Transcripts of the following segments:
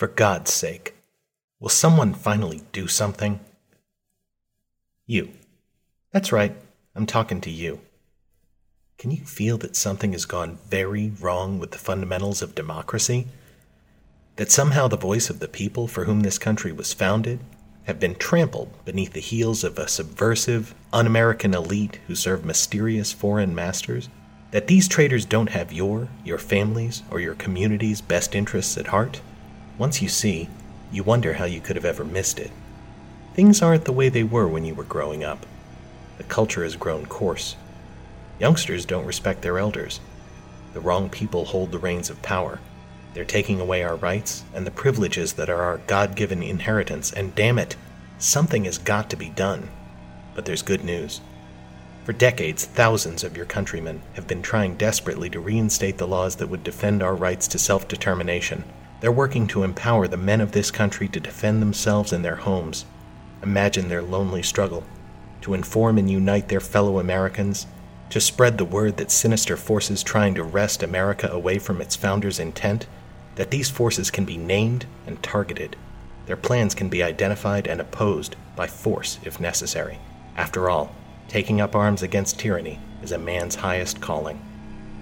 For God's sake, will someone finally do something? You. That's right, I'm talking to you. Can you feel that something has gone very wrong with the fundamentals of democracy? That somehow the voice of the people for whom this country was founded have been trampled beneath the heels of a subversive, un American elite who serve mysterious foreign masters? That these traitors don't have your, your family's, or your community's best interests at heart? Once you see, you wonder how you could have ever missed it. Things aren't the way they were when you were growing up. The culture has grown coarse. Youngsters don't respect their elders. The wrong people hold the reins of power. They're taking away our rights and the privileges that are our God given inheritance, and damn it, something has got to be done. But there's good news. For decades, thousands of your countrymen have been trying desperately to reinstate the laws that would defend our rights to self determination. They're working to empower the men of this country to defend themselves and their homes. Imagine their lonely struggle to inform and unite their fellow Americans, to spread the word that sinister forces trying to wrest America away from its founders' intent, that these forces can be named and targeted. Their plans can be identified and opposed by force if necessary. After all, taking up arms against tyranny is a man's highest calling.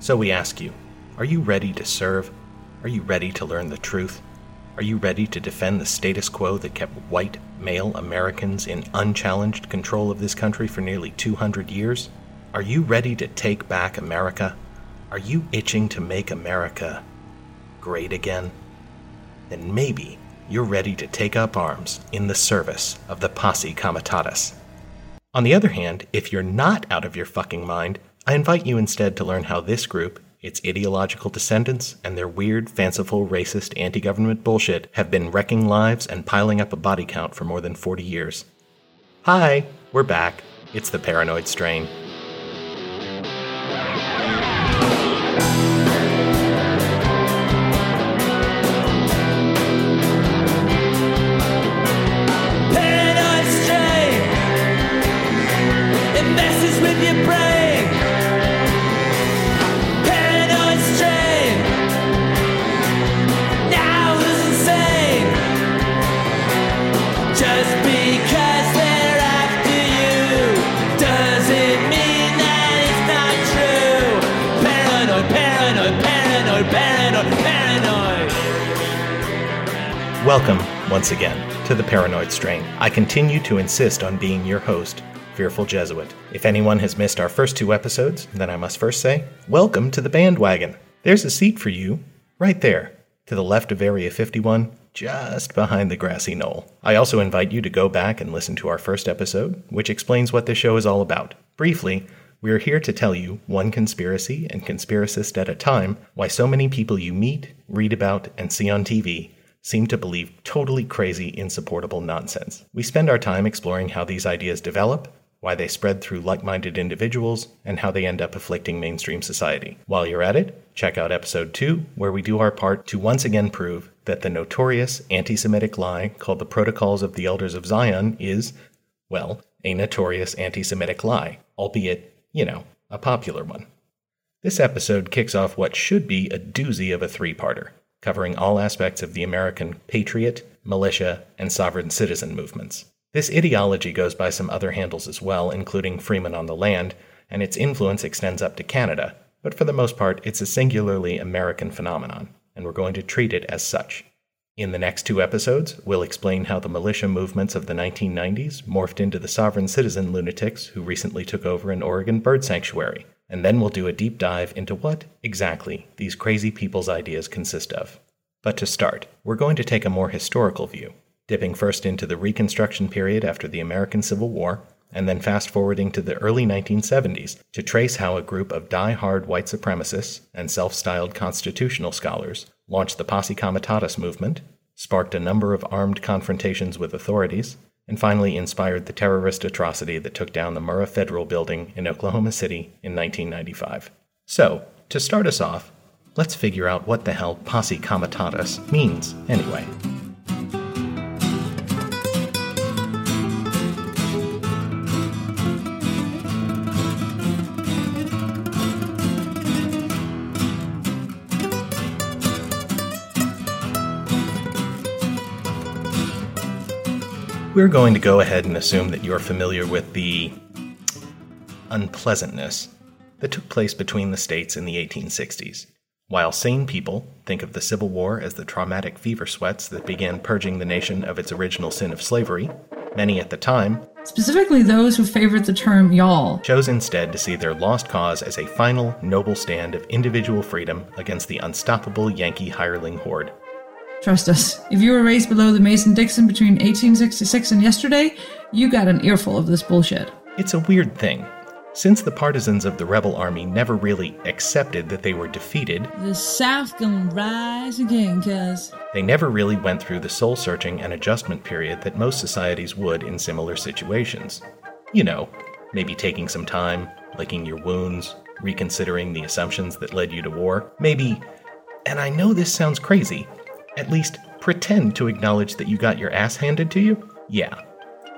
So we ask you are you ready to serve? Are you ready to learn the truth? Are you ready to defend the status quo that kept white, male Americans in unchallenged control of this country for nearly 200 years? Are you ready to take back America? Are you itching to make America great again? Then maybe you're ready to take up arms in the service of the posse comitatus. On the other hand, if you're not out of your fucking mind, I invite you instead to learn how this group, its ideological descendants, and their weird, fanciful, racist, anti government bullshit have been wrecking lives and piling up a body count for more than 40 years. Hi, we're back. It's the paranoid strain. Once again, to the Paranoid Strain. I continue to insist on being your host, Fearful Jesuit. If anyone has missed our first two episodes, then I must first say, Welcome to the bandwagon. There's a seat for you, right there, to the left of Area 51, just behind the grassy knoll. I also invite you to go back and listen to our first episode, which explains what this show is all about. Briefly, we are here to tell you, one conspiracy and conspiracist at a time, why so many people you meet, read about, and see on TV seem to believe totally crazy, insupportable nonsense. We spend our time exploring how these ideas develop, why they spread through like minded individuals, and how they end up afflicting mainstream society. While you're at it, check out episode 2, where we do our part to once again prove that the notorious anti Semitic lie called the Protocols of the Elders of Zion is, well, a notorious anti Semitic lie, albeit, you know, a popular one. This episode kicks off what should be a doozy of a three parter, covering all aspects of the American patriot, militia, and sovereign citizen movements. This ideology goes by some other handles as well, including Freeman on the Land, and its influence extends up to Canada, but for the most part, it's a singularly American phenomenon, and we're going to treat it as such. In the next two episodes, we'll explain how the militia movements of the 1990s morphed into the sovereign citizen lunatics who recently took over an Oregon bird sanctuary, and then we'll do a deep dive into what, exactly, these crazy people's ideas consist of. But to start, we're going to take a more historical view, dipping first into the Reconstruction period after the American Civil War, and then fast forwarding to the early 1970s to trace how a group of die-hard white supremacists and self styled constitutional scholars launched the Posse Comitatus movement, sparked a number of armed confrontations with authorities, and finally inspired the terrorist atrocity that took down the Murrah Federal Building in Oklahoma City in 1995. So, to start us off, let's figure out what the hell Posse Comitatus means anyway. We're going to go ahead and assume that you're familiar with the unpleasantness that took place between the states in the 1860s. While sane people think of the Civil War as the traumatic fever sweats that began purging the nation of its original sin of slavery, many at the time, specifically those who favored the term y'all, chose instead to see their lost cause as a final, noble stand of individual freedom against the unstoppable Yankee hireling horde. Trust us, if you were raised below the Mason Dixon between 1866 and yesterday, you got an earful of this bullshit. It's a weird thing. Since the partisans of the rebel army never really accepted that they were defeated, the South gonna rise again, cuz. They never really went through the soul searching and adjustment period that most societies would in similar situations. You know, maybe taking some time, licking your wounds, reconsidering the assumptions that led you to war. Maybe, and I know this sounds crazy, at least pretend to acknowledge that you got your ass handed to you? Yeah.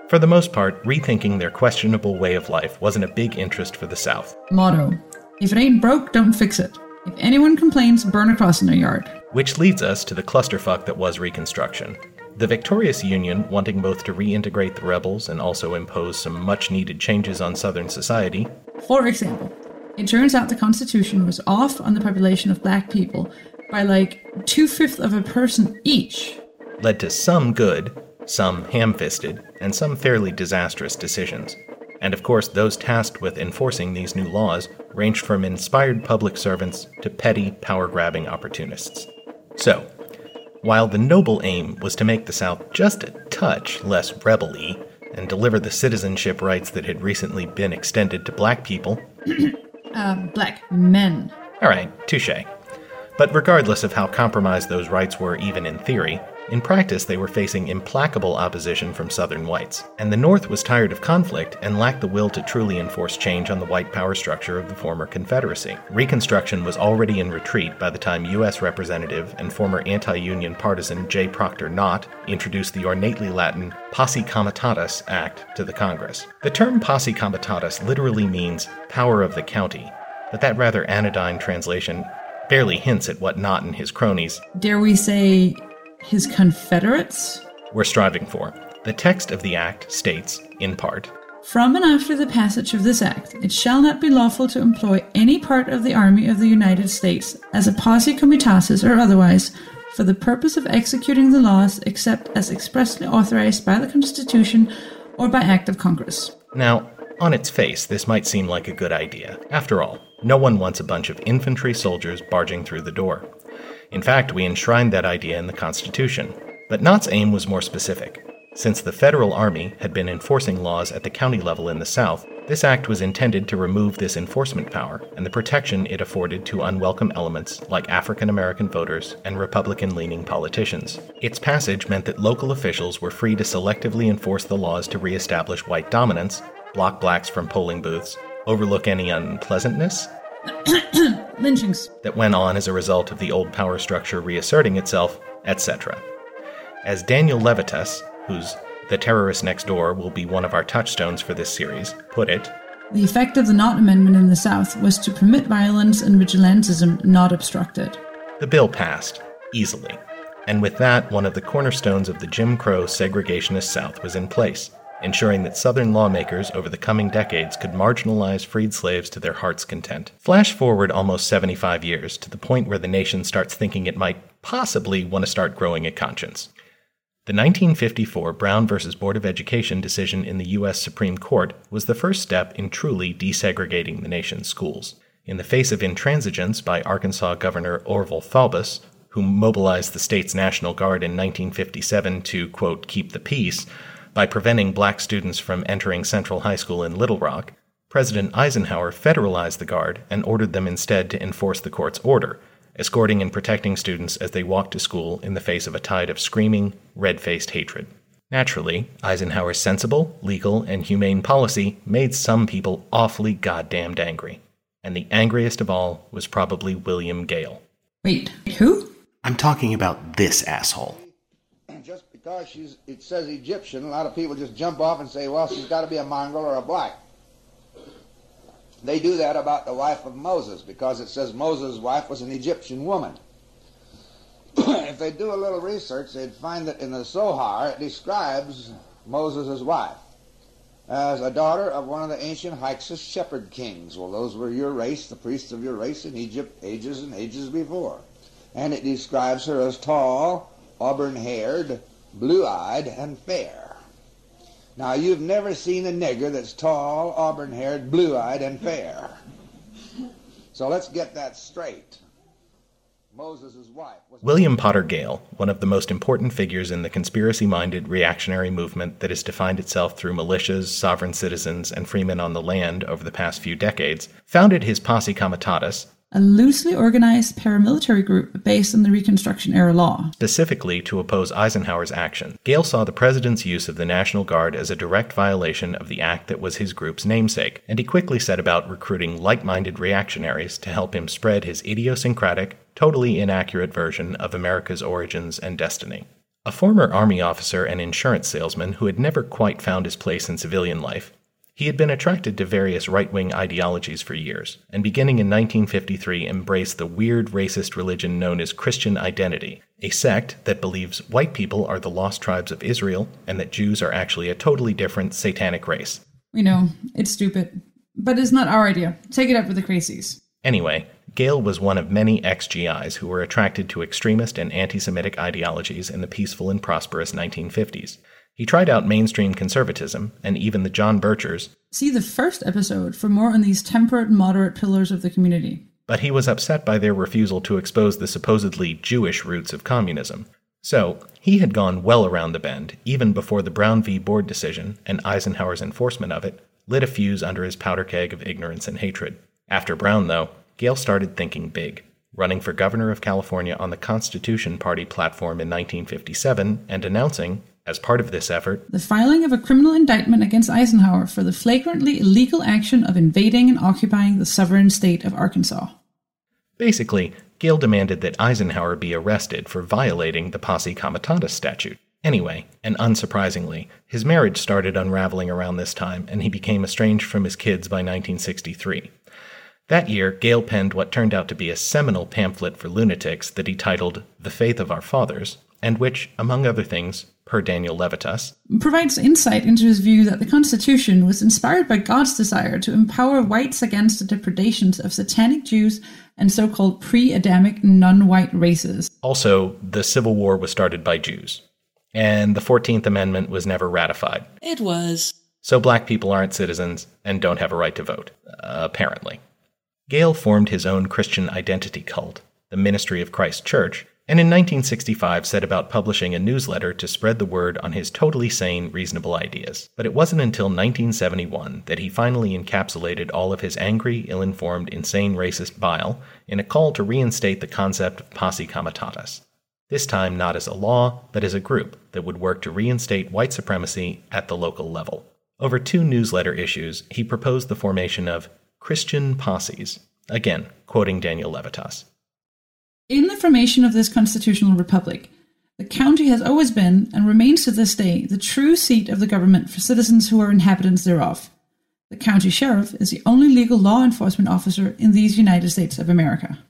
For the most part, rethinking their questionable way of life wasn't a big interest for the South. Motto If it ain't broke, don't fix it. If anyone complains, burn a cross in their yard. Which leads us to the clusterfuck that was Reconstruction. The victorious Union, wanting both to reintegrate the rebels and also impose some much needed changes on Southern society. For example, it turns out the Constitution was off on the population of black people by like two fifths of a person each. Led to some good, some ham fisted, and some fairly disastrous decisions. And of course, those tasked with enforcing these new laws ranged from inspired public servants to petty, power grabbing opportunists. So, while the noble aim was to make the South just a touch less rebel y and deliver the citizenship rights that had recently been extended to black people. uh, black men. All right, touche. But regardless of how compromised those rights were even in theory, in practice they were facing implacable opposition from Southern whites, and the North was tired of conflict and lacked the will to truly enforce change on the white power structure of the former Confederacy. Reconstruction was already in retreat by the time U.S. Representative and former anti Union partisan J. Proctor Knott introduced the ornately Latin Posse Comitatus Act to the Congress. The term Posse Comitatus literally means power of the county, but that rather anodyne translation barely hints at what Knott and his cronies, dare we say, his confederates, were striving for. The text of the act states, in part, from and after the passage of this act, it shall not be lawful to employ any part of the army of the United States as a posse comitatus or otherwise for the purpose of executing the laws except as expressly authorized by the Constitution or by act of Congress. Now, on its face, this might seem like a good idea. After all, no one wants a bunch of infantry soldiers barging through the door. In fact, we enshrined that idea in the Constitution. But Knott's aim was more specific. Since the federal army had been enforcing laws at the county level in the South, this act was intended to remove this enforcement power and the protection it afforded to unwelcome elements like African American voters and Republican leaning politicians. Its passage meant that local officials were free to selectively enforce the laws to reestablish white dominance block blacks from polling booths, overlook any unpleasantness lynchings that went on as a result of the old power structure reasserting itself, etc. As Daniel Levitas, whose The Terrorist Next Door will be one of our touchstones for this series, put it, the effect of the Knott Amendment in the South was to permit violence and vigilantism not obstructed. The bill passed, easily, and with that, one of the cornerstones of the Jim Crow segregationist South was in place ensuring that Southern lawmakers over the coming decades could marginalize freed slaves to their heart's content. Flash forward almost 75 years to the point where the nation starts thinking it might possibly want to start growing a conscience. The 1954 Brown v. Board of Education decision in the U.S. Supreme Court was the first step in truly desegregating the nation's schools. In the face of intransigence by Arkansas Governor Orval Faubus, who mobilized the state's National Guard in 1957 to, quote, keep the peace, by preventing black students from entering Central High School in Little Rock, President Eisenhower federalized the Guard and ordered them instead to enforce the court's order, escorting and protecting students as they walked to school in the face of a tide of screaming, red faced hatred. Naturally, Eisenhower's sensible, legal, and humane policy made some people awfully goddamned angry. And the angriest of all was probably William Gale. Wait, who? I'm talking about this asshole. Because she's, it says Egyptian, a lot of people just jump off and say, well, she's got to be a mongrel or a black. They do that about the wife of Moses because it says Moses' wife was an Egyptian woman. if they do a little research, they'd find that in the Zohar it describes Moses' wife as a daughter of one of the ancient Hyksos shepherd kings. Well, those were your race, the priests of your race in Egypt, ages and ages before. And it describes her as tall, auburn-haired, blue-eyed, and fair. Now, you've never seen a nigger that's tall, auburn haired, blue eyed, and fair. So let's get that straight. Moses' wife was. William Potter Gale, one of the most important figures in the conspiracy minded reactionary movement that has defined itself through militias, sovereign citizens, and freemen on the land over the past few decades, founded his Posse Comitatus, a loosely organized paramilitary group based on the Reconstruction era law. Specifically to oppose Eisenhower's action, Gale saw the president's use of the National Guard as a direct violation of the act that was his group's namesake, and he quickly set about recruiting like minded reactionaries to help him spread his idiosyncratic, totally inaccurate version of America's origins and destiny. A former Army officer and insurance salesman who had never quite found his place in civilian life, he had been attracted to various right wing ideologies for years, and beginning in 1953 embraced the weird racist religion known as Christian Identity, a sect that believes white people are the lost tribes of Israel and that Jews are actually a totally different satanic race. We know, it's stupid. But it's not our idea. Take it up with the crazies. Anyway, Gale was one of many ex-GIs who were attracted to extremist and anti-Semitic ideologies in the peaceful and prosperous 1950s. He tried out mainstream conservatism and even the John Birchers. See the first episode for more on these temperate, moderate pillars of the community. But he was upset by their refusal to expose the supposedly Jewish roots of communism. So, he had gone well around the bend, even before the Brown v. Board decision and Eisenhower's enforcement of it lit a fuse under his powder keg of ignorance and hatred. After Brown, though, Gale started thinking big, running for governor of California on the Constitution Party platform in 1957 and announcing, as part of this effort, the filing of a criminal indictment against Eisenhower for the flagrantly illegal action of invading and occupying the sovereign state of Arkansas. Basically, Gale demanded that Eisenhower be arrested for violating the Posse Comitatus statute. Anyway, and unsurprisingly, his marriage started unraveling around this time and he became estranged from his kids by 1963. That year, Gale penned what turned out to be a seminal pamphlet for lunatics that he titled The Faith of Our Fathers, and which, among other things, per Daniel Levitas, provides insight into his view that the Constitution was inspired by God's desire to empower whites against the depredations of satanic Jews and so called pre Adamic non white races. Also, the Civil War was started by Jews, and the 14th Amendment was never ratified. It was. So black people aren't citizens and don't have a right to vote, uh, apparently. Gale formed his own Christian identity cult, the Ministry of Christ Church, and in 1965 set about publishing a newsletter to spread the word on his totally sane, reasonable ideas. But it wasn't until 1971 that he finally encapsulated all of his angry, ill informed, insane racist bile in a call to reinstate the concept of posse comitatus. This time not as a law, but as a group that would work to reinstate white supremacy at the local level. Over two newsletter issues, he proposed the formation of Christian posses, again, quoting Daniel Levitas. In the formation of this constitutional republic, the county has always been, and remains to this day, the true seat of the government for citizens who are inhabitants thereof. The county sheriff is the only legal law enforcement officer in these United States of America.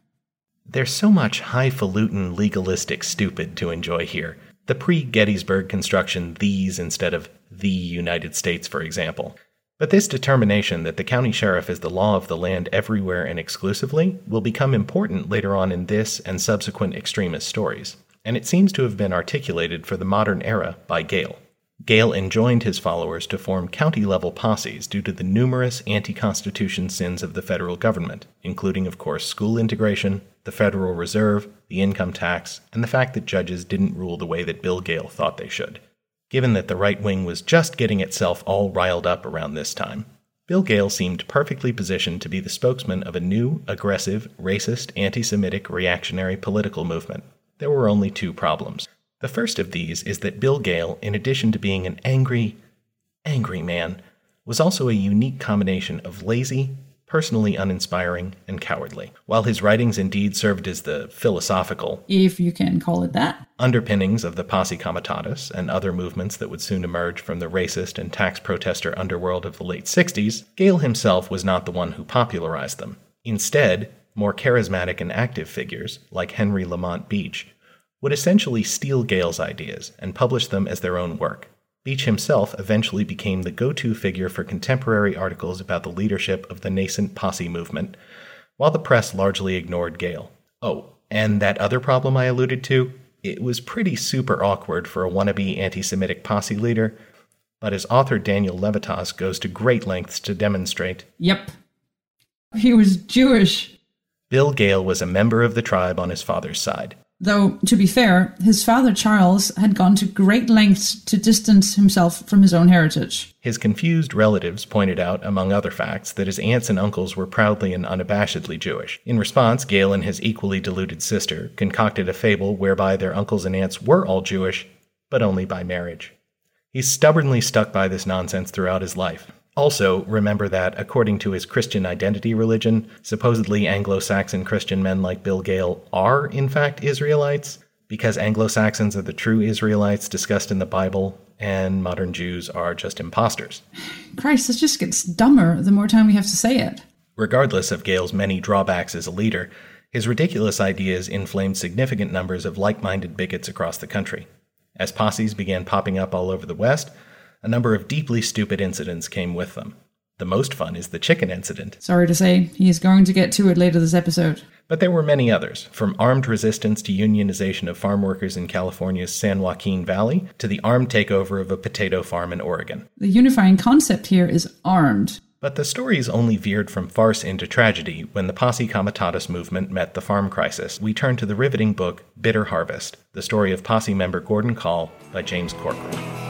There's so much highfalutin legalistic stupid to enjoy here. The pre Gettysburg construction these instead of the United States, for example. But this determination that the county sheriff is the law of the land everywhere and exclusively will become important later on in this and subsequent extremist stories, and it seems to have been articulated for the modern era by Gale. Gale enjoined his followers to form county level posses due to the numerous anti Constitution sins of the federal government, including, of course, school integration, the Federal Reserve, the income tax, and the fact that judges didn't rule the way that Bill Gale thought they should. Given that the right wing was just getting itself all riled up around this time, Bill Gale seemed perfectly positioned to be the spokesman of a new, aggressive, racist, anti Semitic, reactionary political movement. There were only two problems. The first of these is that Bill Gale, in addition to being an angry, angry man, was also a unique combination of lazy, personally uninspiring, and cowardly. While his writings indeed served as the philosophical, if you can call it that. underpinnings of the Posse Comitatus and other movements that would soon emerge from the racist and tax protester underworld of the late 60s, Gale himself was not the one who popularized them. Instead, more charismatic and active figures, like Henry Lamont Beach, would essentially steal Gale's ideas and publish them as their own work. Beach himself eventually became the go to figure for contemporary articles about the leadership of the nascent posse movement, while the press largely ignored Gale. Oh, and that other problem I alluded to? It was pretty super awkward for a wannabe anti Semitic posse leader, but as author Daniel Levitas goes to great lengths to demonstrate, Yep. He was Jewish. Bill Gale was a member of the tribe on his father's side. Though, to be fair, his father Charles had gone to great lengths to distance himself from his own heritage. His confused relatives pointed out, among other facts, that his aunts and uncles were proudly and unabashedly Jewish. In response, Gale and his equally deluded sister concocted a fable whereby their uncles and aunts were all Jewish, but only by marriage. He stubbornly stuck by this nonsense throughout his life. Also, remember that, according to his Christian identity religion, supposedly Anglo Saxon Christian men like Bill Gale are, in fact, Israelites, because Anglo Saxons are the true Israelites discussed in the Bible, and modern Jews are just imposters. Christ, this just gets dumber the more time we have to say it. Regardless of Gale's many drawbacks as a leader, his ridiculous ideas inflamed significant numbers of like minded bigots across the country. As posses began popping up all over the West, a number of deeply stupid incidents came with them. The most fun is the chicken incident, Sorry to say, he is going to get to it later this episode. but there were many others, from armed resistance to unionization of farm workers in California's San Joaquin Valley to the armed takeover of a potato farm in Oregon. The unifying concept here is armed. But the stories only veered from farce into tragedy when the Posse Comitatus movement met the farm crisis. We turn to the riveting book Bitter Harvest, the story of Posse member Gordon Kahl by James Corcoran.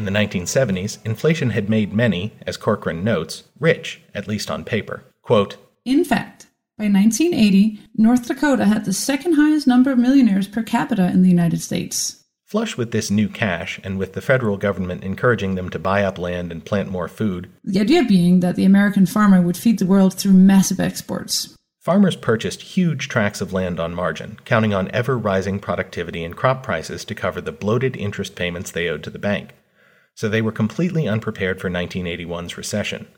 In the 1970s, inflation had made many, as Corcoran notes, rich, at least on paper. Quote, In fact, by 1980, North Dakota had the second highest number of millionaires per capita in the United States. Flush with this new cash, and with the federal government encouraging them to buy up land and plant more food, The idea being that the American farmer would feed the world through massive exports. farmers purchased huge tracts of land on margin, counting on ever rising productivity and crop prices to cover the bloated interest payments they owed to the bank. So they were completely unprepared for 1981's recession.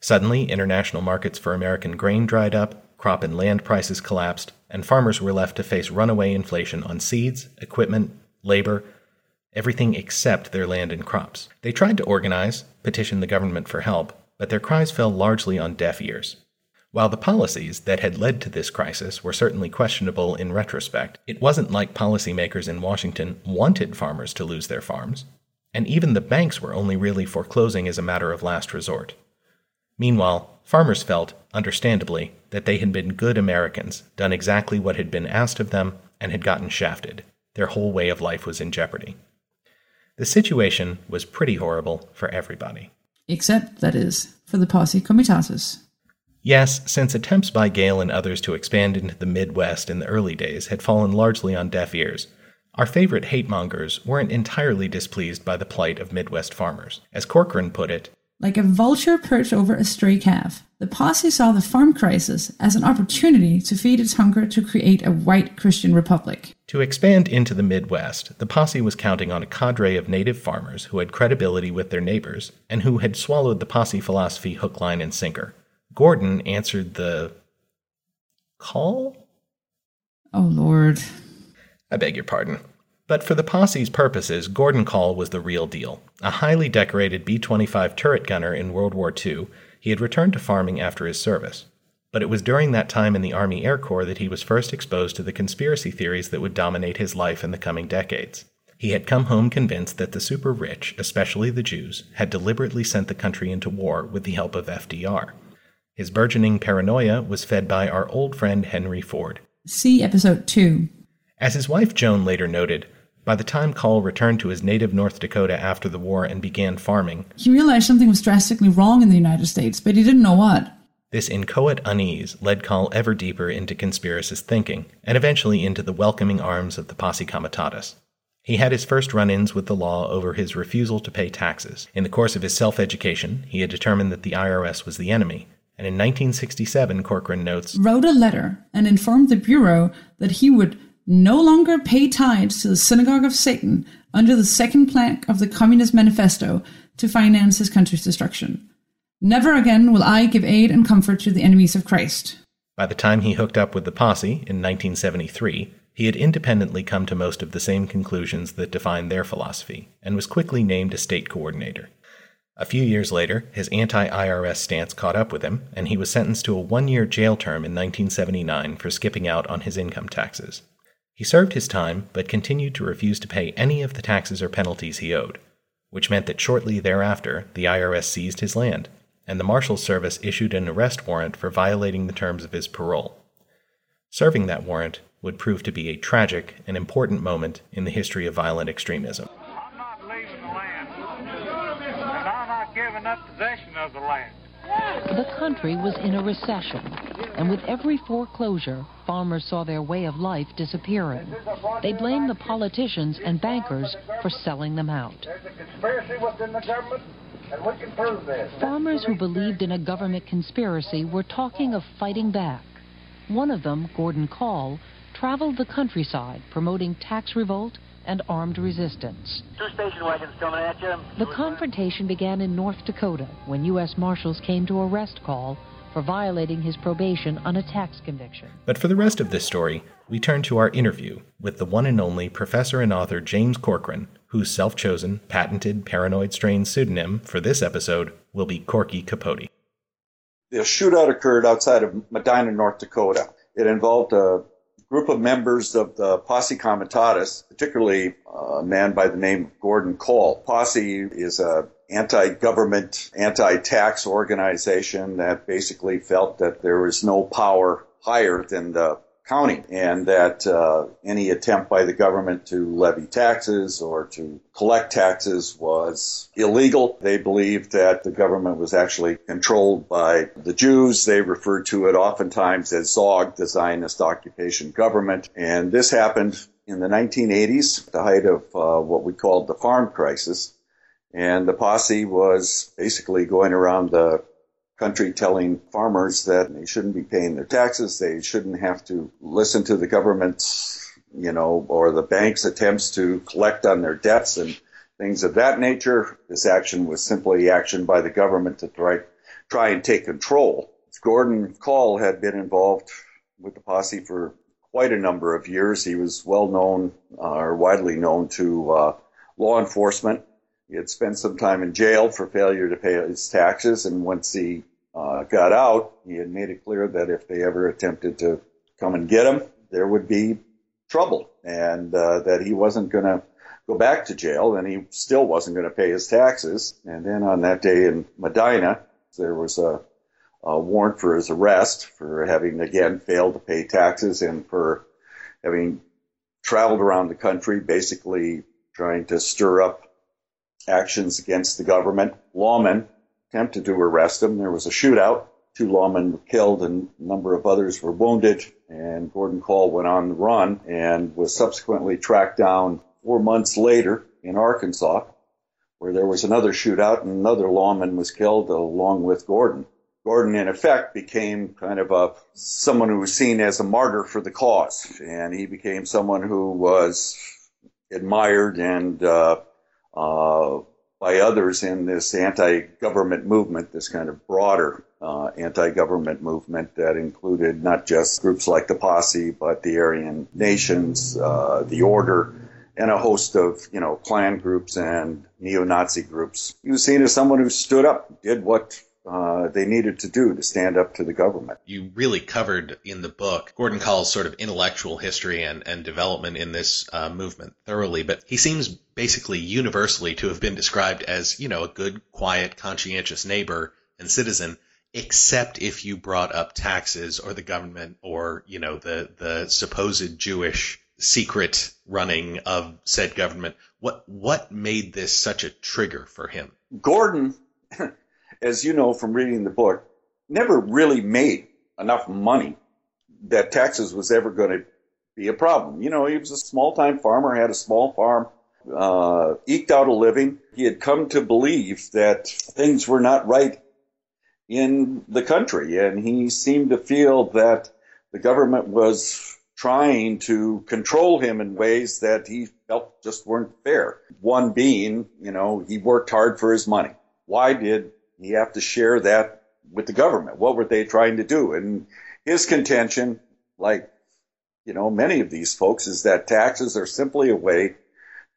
Suddenly, international markets for American grain dried up, crop and land prices collapsed, and farmers were left to face runaway inflation on seeds, equipment, labor, everything except their land and crops. They tried to organize, petition the government for help, but their cries fell largely on deaf ears. While the policies that had led to this crisis were certainly questionable in retrospect, it wasn't like policymakers in Washington wanted farmers to lose their farms, and even the banks were only really foreclosing as a matter of last resort. Meanwhile, farmers felt, understandably, that they had been good Americans, done exactly what had been asked of them, and had gotten shafted. Their whole way of life was in jeopardy. The situation was pretty horrible for everybody. Except, that is, for the Posse Comitatus. Yes, since attempts by Gale and others to expand into the Midwest in the early days had fallen largely on deaf ears, our favorite hate mongers weren't entirely displeased by the plight of Midwest farmers. As Corcoran put it, Like a vulture perched over a stray calf, the posse saw the farm crisis as an opportunity to feed its hunger to create a white Christian republic. To expand into the Midwest, the posse was counting on a cadre of native farmers who had credibility with their neighbors and who had swallowed the posse philosophy hook, line, and sinker. Gordon answered the call? Oh lord. I beg your pardon. But for the posse's purposes, Gordon Kahl was the real deal. A highly decorated B 25 turret gunner in World War II, He had returned to farming after his service. But it was during that time in the Army Air Corps that he was first exposed to the conspiracy theories that would dominate his life in the coming decades. He had come home convinced that the super rich, especially the Jews, had deliberately sent the country into war with the help of FDR. His burgeoning paranoia was fed by our old friend Henry Ford. See episode 2. As his wife Joan later noted, by the time Kahl returned to his native North Dakota after the war and began farming, He realized something was drastically wrong in the United States, but he didn't know what. this inchoate unease led Kahl ever deeper into conspiracist thinking, and eventually into the welcoming arms of the Posse Comitatus. He had his first run ins with the law over his refusal to pay taxes. In the course of his self education, he had determined that the IRS was the enemy, and in 1967, Corcoran notes, Wrote a letter and informed the Bureau that he would no longer pay tithes to the Synagogue of Satan under the second plank of the Communist Manifesto to finance his country's destruction. Never again will I give aid and comfort to the enemies of Christ. By the time he hooked up with the posse in 1973, he had independently come to most of the same conclusions that defined their philosophy, and was quickly named a state coordinator. A few years later, his anti IRS stance caught up with him, and he was sentenced to a one year jail term in 1979 for skipping out on his income taxes. He served his time, but continued to refuse to pay any of the taxes or penalties he owed, which meant that shortly thereafter the IRS seized his land, and the Marshal's Service issued an arrest warrant for violating the terms of his parole. Serving that warrant would prove to be a tragic and important moment in the history of violent extremism. I'm not leaving the land, and I'm not giving up possession of the land. The country was in a recession, and with every foreclosure, farmers saw their way of life disappearing. They blamed the politicians and bankers for selling them out. There's a conspiracy within the government, and we can prove this. Farmers who believed in a government conspiracy were talking of fighting back. One of them, Gordon Kahl, traveled the countryside promoting tax revolt and armed resistance. Two station wagons coming at you. The confrontation began in North Dakota when U.S. Marshals came to arrest Kahl for violating his probation on a tax conviction. But for the rest of this story, we turn to our interview with the one and only professor and author James Corcoran, whose self chosen, patented paranoid strain pseudonym for this episode will be Corky Capote. The shootout occurred outside of Medina, North Dakota. It involved a group of members of the Posse Comitatus, particularly uh, a man by the name of Gordon Cole. Posse is a anti-government, anti-tax organization that basically felt that there was no power higher than the county and that uh, any attempt by the government to levy taxes or to collect taxes was illegal. They believed that the government was actually controlled by the Jews. They referred to it oftentimes as ZOG, the Zionist occupation government. And this happened in the 1980s, the height of uh, what we called the farm crisis. And the posse was basically going around the country telling farmers that they shouldn't be paying their taxes, they shouldn't have to listen to the government's, you know, or the bank's attempts to collect on their debts and things of that nature. This action was simply action by the government to try, try and take control. Gordon Kahl had been involved with the posse for quite a number of years. He was well known, uh, or widely known to uh, law enforcement. He had spent some time in jail for failure to pay his taxes, and once he uh, got out, he had made it clear that if they ever attempted to come and get him, there would be trouble, and uh, that he wasn't going to go back to jail, and he still wasn't going to pay his taxes. And then on that day in Medina, there was a, a warrant for his arrest for having again failed to pay taxes and for having traveled around the country, basically trying to stir up actions against the government. Lawmen attempted to arrest him. There was a shootout. Two lawmen were killed and a number of others were wounded. And Gordon Kahl went on the run and was subsequently tracked down four months later in Arkansas, where there was another shootout and another lawman was killed along with Gordon. Gordon, in effect, became kind of a someone who was seen as a martyr for the cause, and he became someone who was admired and uh, uh, by others in this anti-government movement, this kind of broader uh, anti-government movement that included not just groups like the Posse, but the Aryan Nations, uh, the Order, and a host of you know Klan groups and neo-Nazi groups. He was seen as someone who stood up, did what uh, they needed to do to stand up to the government. You really covered in the book Gordon Kahl's sort of intellectual history and, and development in this uh, movement thoroughly, but he seems basically universally to have been described as, you know, a good, quiet, conscientious neighbor and citizen, except if you brought up taxes or the government or, you know, the, the supposed Jewish secret running of said government. What, what made this such a trigger for him? Gordon, as you know from reading the book, never really made enough money that taxes was ever going to be a problem. You know, he was a small time farmer, had a small farm, uh, eked out a living. He had come to believe that things were not right in the country, and he seemed to feel that the government was trying to control him in ways that he felt just weren't fair. One being, you know, he worked hard for his money. Why did he have to share that with the government? What were they trying to do? And his contention, like, you know, many of these folks, is that taxes are simply a way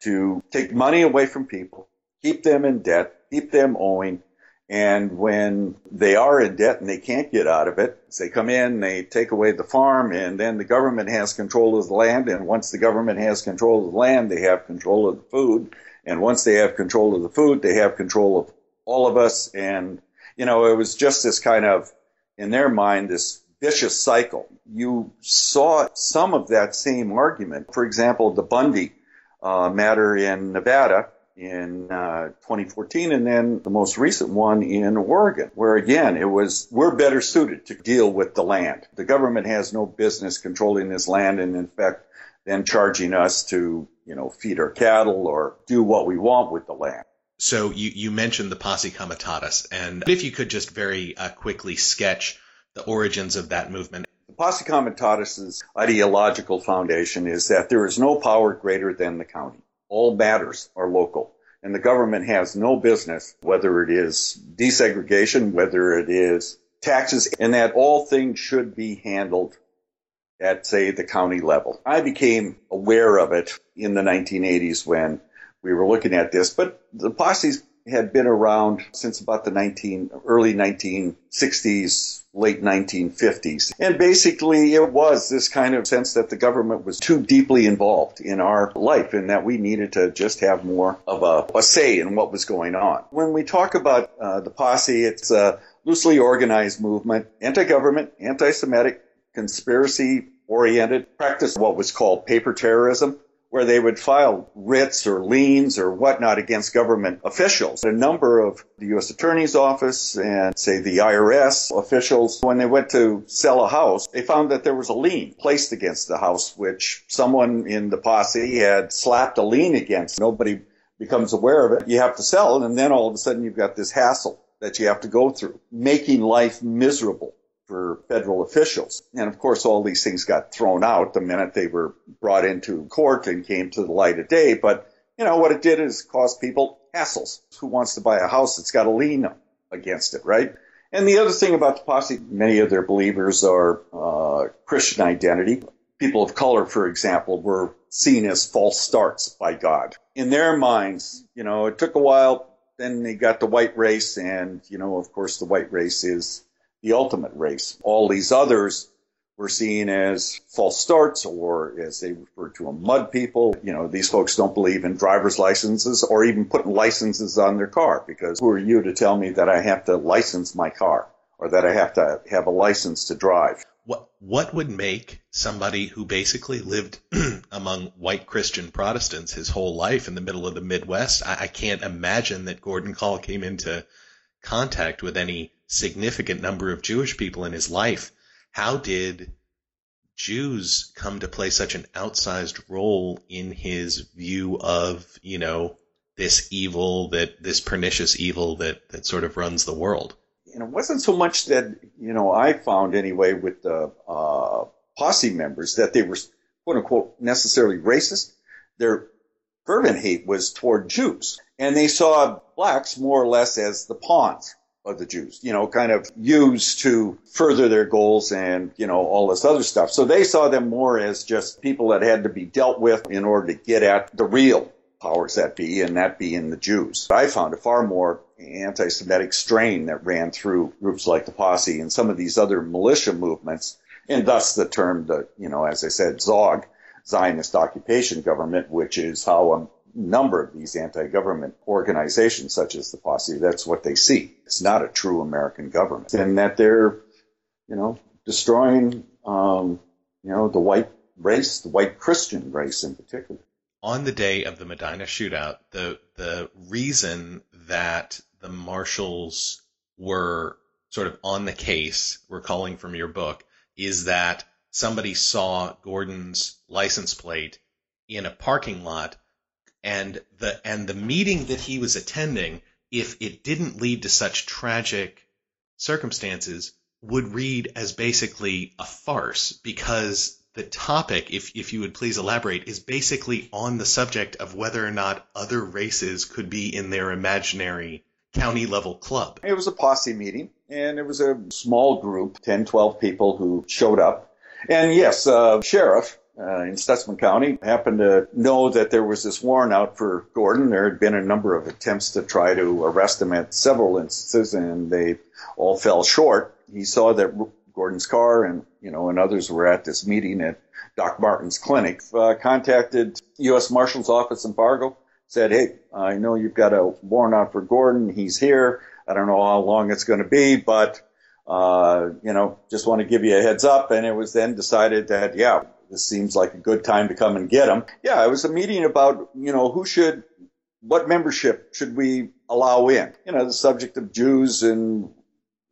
to take money away from people, keep them in debt, keep them owing, and when they are in debt and they can't get out of it, they come in, they take away the farm, and then the government has control of the land. And once the government has control of the land, they have control of the food. And once they have control of the food, they have control of all of us. And, you know, it was just this kind of, in their mind, this vicious cycle. You saw some of that same argument. For example, the Bundy uh, matter in Nevada in uh, 2014, and then the most recent one in Oregon, where again it was we're better suited to deal with the land. The government has no business controlling this land, and in fact, then charging us to you know feed our cattle or do what we want with the land. So you, you mentioned the Posse Comitatus, and if you could just very uh, quickly sketch the origins of that movement. The Posse Comitatus's ideological foundation is that there is no power greater than the county all matters are local. And the government has no business, whether it is desegregation, whether it is taxes, and that all things should be handled at, say, the county level. I became aware of it in the 1980s when we were looking at this, but the posses had been around since about the 19, early 1960s, late 1950s. And basically it was this kind of sense that the government was too deeply involved in our life and that we needed to just have more of a, a say in what was going on. When we talk about uh, the posse, it's a loosely organized movement, anti-government, anti-Semitic, conspiracy oriented, practiced what was called paper terrorism where they would file writs or liens or whatnot against government officials. A number of the U.S. Attorney's Office and, say, the IRS officials, when they went to sell a house, they found that there was a lien placed against the house, which someone in the posse had slapped a lien against. Nobody becomes aware of it. You have to sell it, and then all of a sudden you've got this hassle that you have to go through, making life miserable for federal officials. And of course, all these things got thrown out the minute they were brought into court and came to the light of day. But, you know, what it did is cause people hassles. Who wants to buy a house that's got a lien against it, right? And the other thing about the posse, many of their believers are uh, Christian identity. People of color, for example, were seen as false starts by God. In their minds, you know, it took a while. Then they got the white race, and you know, of course, the white race is the ultimate race. All these others were seen as false starts or as they refer to them mud people. You know, these folks don't believe in driver's licenses or even putting licenses on their car because who are you to tell me that I have to license my car or that I have to have a license to drive? What what would make somebody who basically lived among white Christian Protestants his whole life in the middle of the Midwest? I, I can't imagine that Gordon Kahl came into contact with any significant number of Jewish people in his life. How did Jews come to play such an outsized role in his view of, you know, this evil that this pernicious evil that that sort of runs the world? And it wasn't so much that you know I found anyway with the uh, posse members that they were quote unquote necessarily racist. Their fervent hate was toward Jews, and they saw blacks more or less as the pawns of the Jews, you know, kind of used to further their goals and, you know, all this other stuff. So they saw them more as just people that had to be dealt with in order to get at the real powers that be, and that being the Jews. I found a far more anti-Semitic strain that ran through groups like the Posse and some of these other militia movements, and thus the term, the you know, as I said, ZOG, Zionist Occupation Government, which is how number of these anti-government organizations, such as the Posse, that's what they see. It's not a true American government, and that they're, you know, destroying, um, you know, the white race, the white Christian race in particular. On the day of the Medina shootout, the the reason that the marshals were sort of on the case, we're calling from your book, is that somebody saw Gordon's license plate in a parking lot and the and the meeting that he was attending, if it didn't lead to such tragic circumstances, would read as basically a farce because the topic, if if you would please elaborate, is basically on the subject of whether or not other races could be in their imaginary county level club. It was a posse meeting, and it was a small group, 10, 12 people who showed up. And yes, uh, sheriff uh, in Stutsman County happened to know that there was this warrant out for Gordon. There had been a number of attempts to try to arrest him at several instances, and they all fell short. He saw that Gordon's car and you know and others were at this meeting at Doc Martin's clinic. Uh, contacted U.S. Marshal's office in Fargo. Said, hey, I know you've got a warrant out for Gordon. He's here. I don't know how long it's going to be, but uh, you know, just want to give you a heads up. And it was then decided that, yeah, this seems like a good time to come and get him. Yeah, it was a meeting about, you know, who should, what membership should we allow in? You know, the subject of Jews and,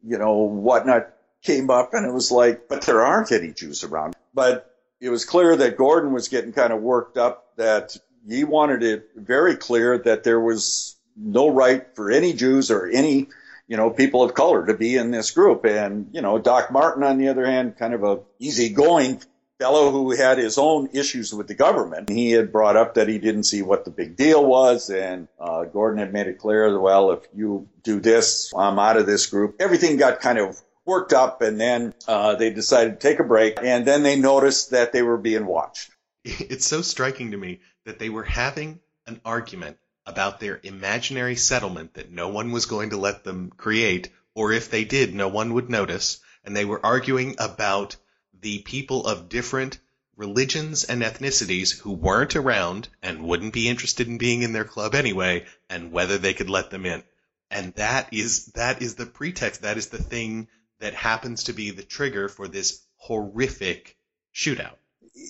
you know, whatnot came up and it was like, but there aren't any Jews around. But it was clear that Gordon was getting kind of worked up that he wanted it very clear that there was no right for any Jews or any you know, people of color to be in this group. And, you know, Doc Martin, on the other hand, kind of a easygoing fellow who had his own issues with the government. He had brought up that he didn't see what the big deal was, and uh, Gordon had made it clear well, if you do this, I'm out of this group. Everything got kind of worked up, and then uh, they decided to take a break, and then they noticed that they were being watched. It's so striking to me that they were having an argument about their imaginary settlement that no one was going to let them create, or if they did, no one would notice. And they were arguing about the people of different religions and ethnicities who weren't around and wouldn't be interested in being in their club anyway, and whether they could let them in. And that is that is the pretext. That is the thing that happens to be the trigger for this horrific shootout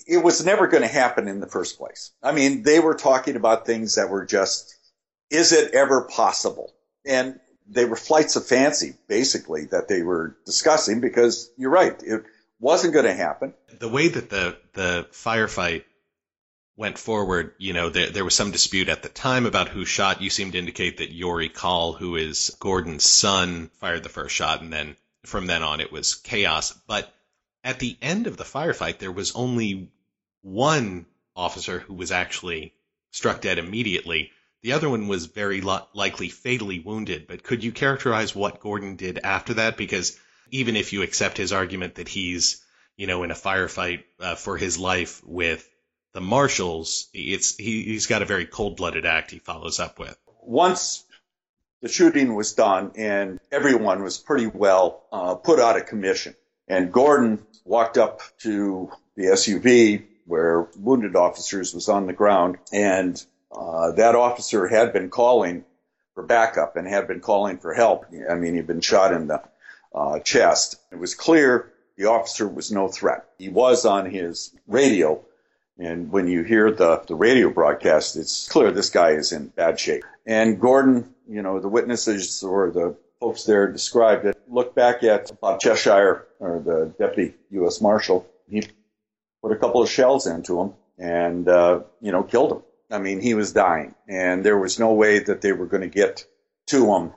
it was never going to happen in the first place. I mean, they were talking about things that were just, is it ever possible? And they were flights of fancy, basically, that they were discussing because you're right, it wasn't going to happen. The way that the, the firefight went forward, you know, there, there was some dispute at the time about who shot. You seem to indicate that Yorie Kahl, who is Gordon's son, fired the first shot, and then from then on it was chaos. But at the end of the firefight, there was only one officer who was actually struck dead immediately. The other one was very likely fatally wounded. But could you characterize what Gordon did after that? Because even if you accept his argument that he's, you know, in a firefight uh, for his life with the marshals, it's he, he's got a very cold-blooded act he follows up with. Once the shooting was done and everyone was pretty well uh, put out of commission, and Gordon walked up to the SUV where wounded officers was on the ground, and uh, that officer had been calling for backup and had been calling for help. I mean, he'd been shot in the uh, chest. It was clear the officer was no threat. He was on his radio, and when you hear the, the radio broadcast, it's clear this guy is in bad shape. And Gordon, you know, the witnesses or the folks there described it. looked back at Bob Cheshire, or the deputy U.S. Marshal. He put a couple of shells into him and, uh, you know, killed him. I mean, he was dying, and there was no way that they were going to get to him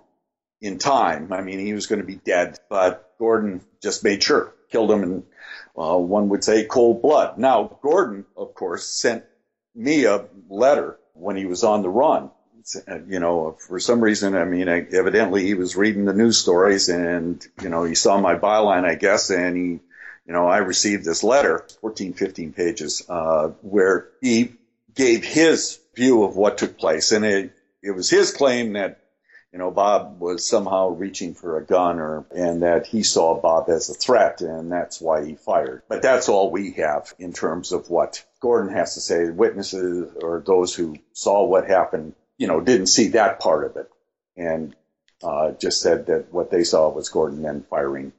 in time. I mean, he was going to be dead, but Gordon just made sure, killed him in, uh, one would say, cold blood. Now, Gordon, of course, sent me a letter when he was on the run you know, for some reason, I mean, evidently he was reading the news stories and, you know, he saw my byline, I guess, and he, you know, I received this letter, 14, 15 pages, uh, where he gave his view of what took place. And it, it was his claim that, you know, Bob was somehow reaching for a gun or, and that he saw Bob as a threat and that's why he fired. But that's all we have in terms of what Gordon has to say. Witnesses or those who saw what happened, you know, didn't see that part of it and, uh, just said that what they saw was Gordon then firing,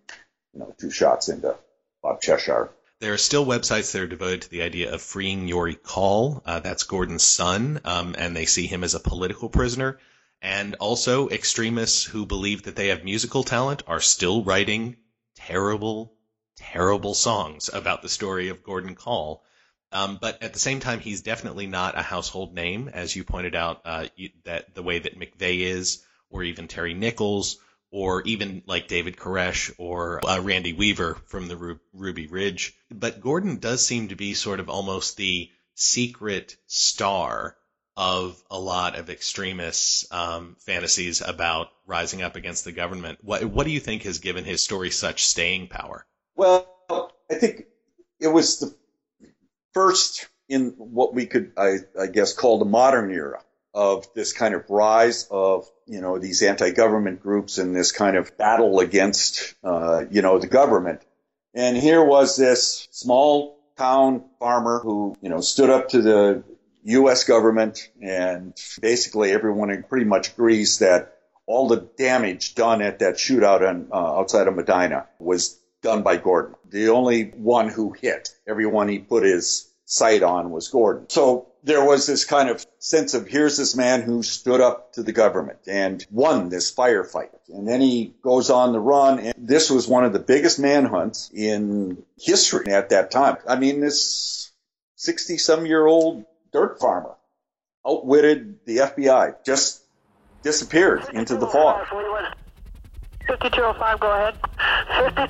you know, two shots into Bob Cheshire. There are still websites that are devoted to the idea of freeing Yorie Kahl. Uh, that's Gordon's son, um, and they see him as a political prisoner. And also, extremists who believe that they have musical talent are still writing terrible, terrible songs about the story of Gordon Kahl. Um, but at the same time, he's definitely not a household name, as you pointed out, uh, that the way that McVeigh is, or even Terry Nichols, or even like David Koresh or uh, Randy Weaver from the Ru- Ruby Ridge. But Gordon does seem to be sort of almost the secret star of a lot of extremists' um, fantasies about rising up against the government. What what do you think has given his story such staying power? Well, I think it was the first in what we could, I, I guess, call the modern era of this kind of rise of you know these anti-government groups and this kind of battle against uh, you know the government. And here was this small town farmer who you know stood up to the U.S. government, and basically everyone pretty much agrees that all the damage done at that shootout on, uh, outside of Medina was done by Gordon. The only one who hit, everyone he put his sight on was Gordon. So there was this kind of sense of here's this man who stood up to the government and won this firefight. And then he goes on the run. And this was one of the biggest manhunts in history at that time. I mean, this 60 some year old dirt farmer outwitted the FBI, just disappeared into the fog. 5205, go ahead. 52, 6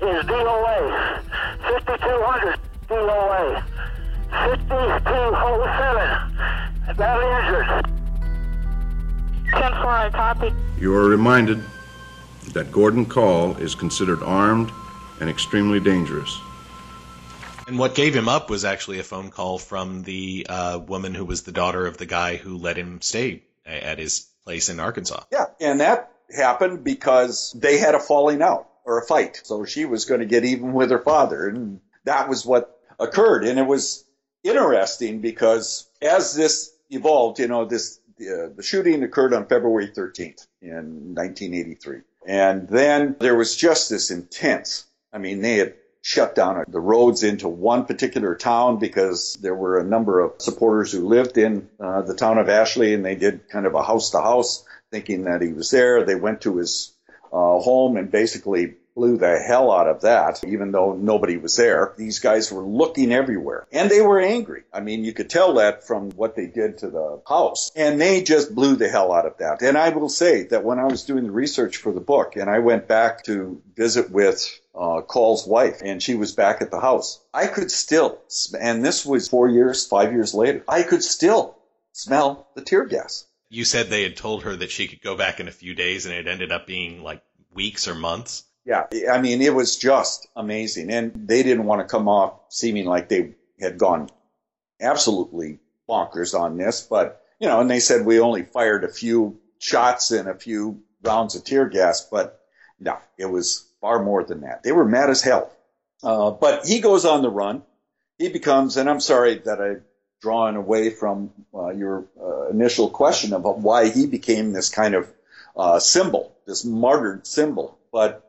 is DOA. 5200, DOA. 5207, badly injured. 10 I copy. You are reminded that Gordon Kahl is considered armed and extremely dangerous. And what gave him up was actually a phone call from the uh, woman who was the daughter of the guy who let him stay at his place in Arkansas. Yeah, and that happened because they had a falling out or a fight. So she was going to get even with her father, and that was what occurred. And it was interesting because as this evolved, you know, this uh, the shooting occurred on February 13th in 1983, and then there was just this intense. I mean, they had shut down the roads into one particular town because there were a number of supporters who lived in uh, the town of Ashley and they did kind of a house to house thinking that he was there. They went to his uh, home and basically blew the hell out of that, even though nobody was there. These guys were looking everywhere and they were angry. I mean, you could tell that from what they did to the house and they just blew the hell out of that. And I will say that when I was doing the research for the book and I went back to visit with uh, Kahl's wife and she was back at the house, I could still, and this was four years, five years later, I could still smell the tear gas. You said they had told her that she could go back in a few days and it ended up being like weeks or months. Yeah, I mean, it was just amazing. And they didn't want to come off seeming like they had gone absolutely bonkers on this, but, you know, and they said we only fired a few shots and a few rounds of tear gas, but no, it was far more than that. They were mad as hell. Uh, but he goes on the run. He becomes, and I'm sorry that I've drawn away from uh, your uh, initial question about why he became this kind of uh, symbol, this martyred symbol. But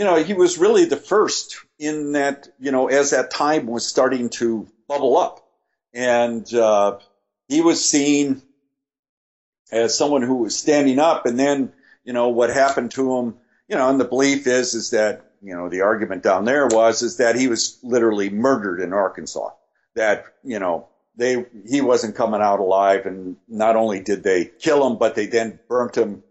you know, he was really the first in that, you know, as that time was starting to bubble up. And uh, he was seen as someone who was standing up. And then, you know, what happened to him, you know, and the belief is, is that, you know, the argument down there was, is that he was literally murdered in Arkansas. That, you know, they, he wasn't coming out alive. And not only did they kill him, but they then burnt him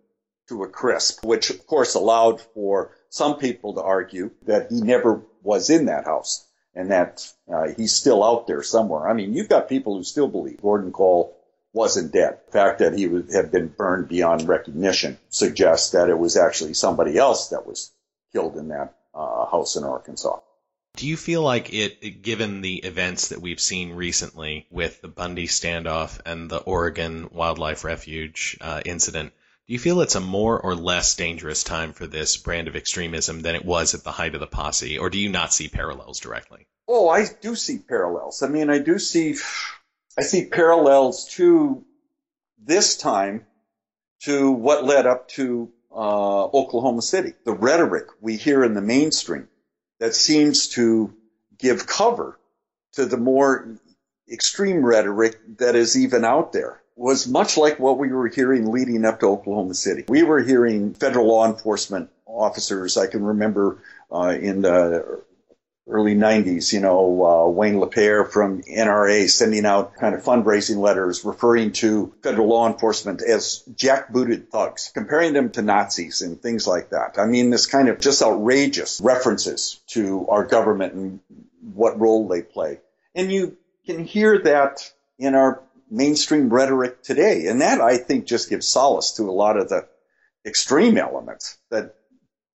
to a crisp, which of course allowed for some people to argue that he never was in that house and that uh, he's still out there somewhere. I mean, you've got people who still believe Gordon Kahl wasn't dead. The fact that he would have been burned beyond recognition suggests that it was actually somebody else that was killed in that uh, house in Arkansas. Do you feel like it, given the events that we've seen recently with the Bundy standoff and the Oregon Wildlife Refuge uh, incident, do you feel it's a more or less dangerous time for this brand of extremism than it was at the height of the posse, or do you not see parallels directly? Oh, I do see parallels. I mean, I do see, I see parallels to this time to what led up to uh, Oklahoma City. The rhetoric we hear in the mainstream that seems to give cover to the more extreme rhetoric that is even out there was much like what we were hearing leading up to Oklahoma City. We were hearing federal law enforcement officers. I can remember uh, in the early 90s, you know, uh, Wayne LaPierre from NRA sending out kind of fundraising letters referring to federal law enforcement as jackbooted thugs, comparing them to Nazis and things like that. I mean, this kind of just outrageous references to our government and what role they play. And you can hear that in our mainstream rhetoric today. And that, I think, just gives solace to a lot of the extreme elements that,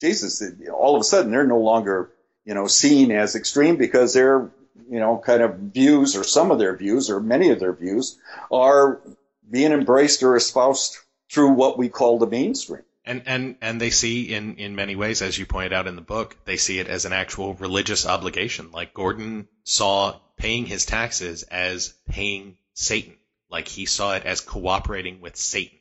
Jesus, all of a sudden they're no longer you know, seen as extreme because their, you know, kind of views or some of their views or many of their views are being embraced or espoused through what we call the mainstream. And and and they see in in many ways, as you pointed out in the book, they see it as an actual religious obligation. Like Gordon saw paying his taxes as paying Satan. Like he saw it as cooperating with Satan,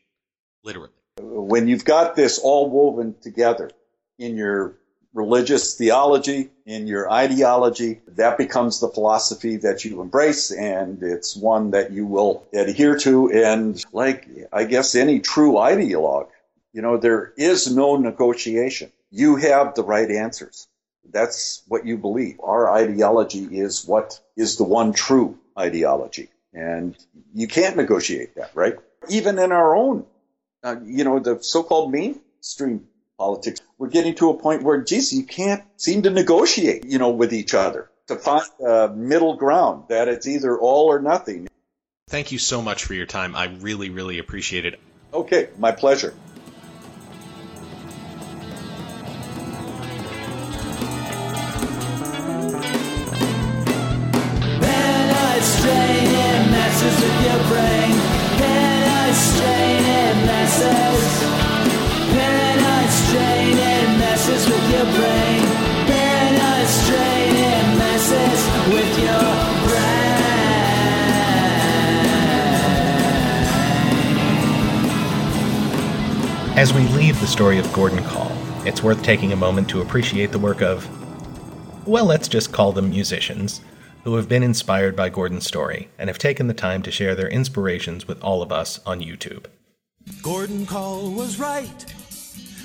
literally. When you've got this all woven together in your religious theology, in your ideology, that becomes the philosophy that you embrace and it's one that you will adhere to. And like, I guess any true ideologue, you know, there is no negotiation. You have the right answers. That's what you believe. Our ideology is what is the one true ideology. And you can't negotiate that, right? Even in our own, uh, you know, the so-called mainstream politics. We're getting to a point where, geez, you can't seem to negotiate, you know, with each other to find a middle ground that it's either all or nothing. Thank you so much for your time. I really, really appreciate it. Okay, my pleasure. The story of Gordon Kahl, it's worth taking a moment to appreciate the work of, well, let's just call them musicians, who have been inspired by Gordon's story and have taken the time to share their inspirations with all of us on YouTube. Gordon Kahl was right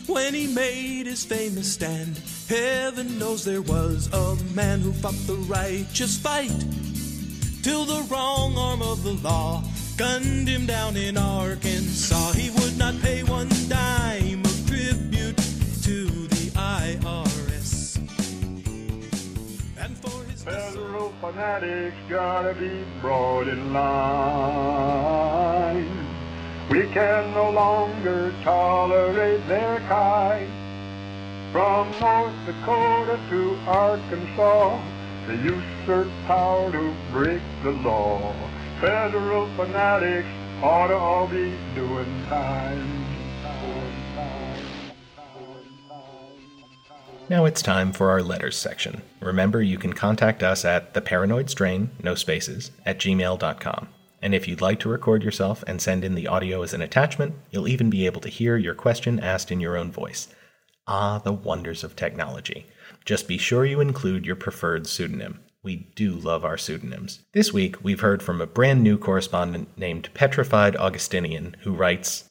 when he made his famous stand. Heaven knows there was a man who fought the righteous fight till the wrong arm of the law gunned him down in Arkansas. He would not pay one dime fanatics gotta be brought in line. We can no longer tolerate their kind. From North Dakota to Arkansas, they usurp power to break the law. Federal fanatics ought to all be doing time. Now it's time for our letters section. Remember, you can contact us at theparanoidstrain, no spaces, at gmail.com. And if you'd like to record yourself and send in the audio as an attachment, you'll even be able to hear your question asked in your own voice. Ah, the wonders of technology. Just be sure you include your preferred pseudonym. We do love our pseudonyms. This week, we've heard from a brand new correspondent named Petrified Augustinian who writes